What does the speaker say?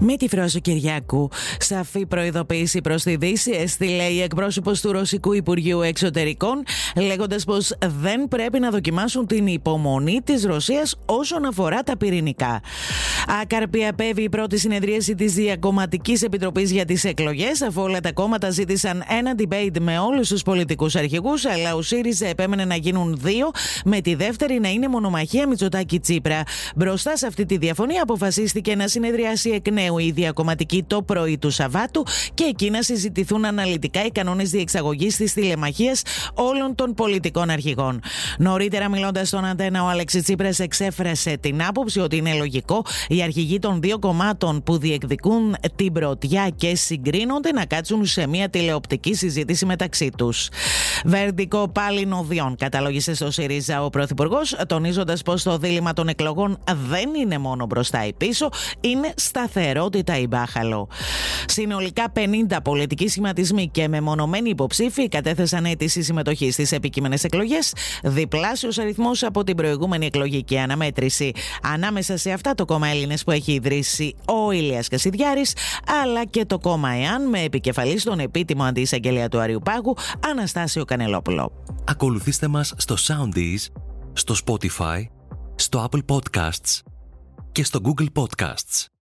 Με τη φράση Κυριάκου, σαφή προειδοποίηση προς τη Δύση, έστειλε η εκπρόσωπος του Ρωσικού Υπουργείου Εξωτερικών, λέγοντας πως δεν πρέπει να δοκιμάσουν την υπομονή της Ρωσίας όσον αφορά τα πυρηνικά. Άκαρπη απέβη η πρώτη συνεδρίαση της Διακομματικής Επιτροπής για τις Εκλογές, αφού όλα τα κόμματα ζήτησαν ένα debate με όλους τους πολιτικούς αρχηγούς, αλλά ο ΣΥΡΙΖΑ επέμενε να γίνουν δύο, με τη δεύτερη να είναι μονομαχία Μητσοτάκη Τσίπρα. Μπροστά σε αυτή τη διαφωνία αποφασίστηκε να συνεδριάσει εκ νέου νέου η διακομματική το πρωί του Σαββάτου και εκεί να συζητηθούν αναλυτικά οι κανόνες διεξαγωγής της τηλεμαχίας όλων των πολιτικών αρχηγών. Νωρίτερα, μιλώντας στον Αντένα, ο Αλέξης Τσίπρας εξέφρασε την άποψη ότι είναι λογικό οι αρχηγοί των δύο κομμάτων που διεκδικούν την πρωτιά και συγκρίνονται να κάτσουν σε μια τηλεοπτική συζήτηση μεταξύ τους. Βερντικό πάλι νοδιών, καταλόγησε στο ΣΥΡΙΖΑ ο Πρωθυπουργός, τονίζοντας πως το δίλημα των εκλογών δεν είναι μόνο μπροστά ή πίσω, είναι σταθερό σταθερότητα ή μπάχαλο. Συνολικά 50 πολιτικοί σχηματισμοί και μεμονωμένοι υποψήφοι κατέθεσαν αίτηση συμμετοχής στις επικείμενες εκλογές, διπλάσιος αριθμός από την προηγούμενη εκλογική αναμέτρηση. Ανάμεσα σε αυτά το κόμμα Έλληνες που έχει ιδρύσει ο Ηλίας Κασιδιάρης, αλλά και το κόμμα ΕΑΝ με επικεφαλής τον επίτιμο αντισαγγελέα του Αριουπάγου, Αναστάσιο Κανελόπουλο. Ακολουθήστε μας στο Soundees, στο Spotify, στο Apple Podcasts και στο Google Podcasts.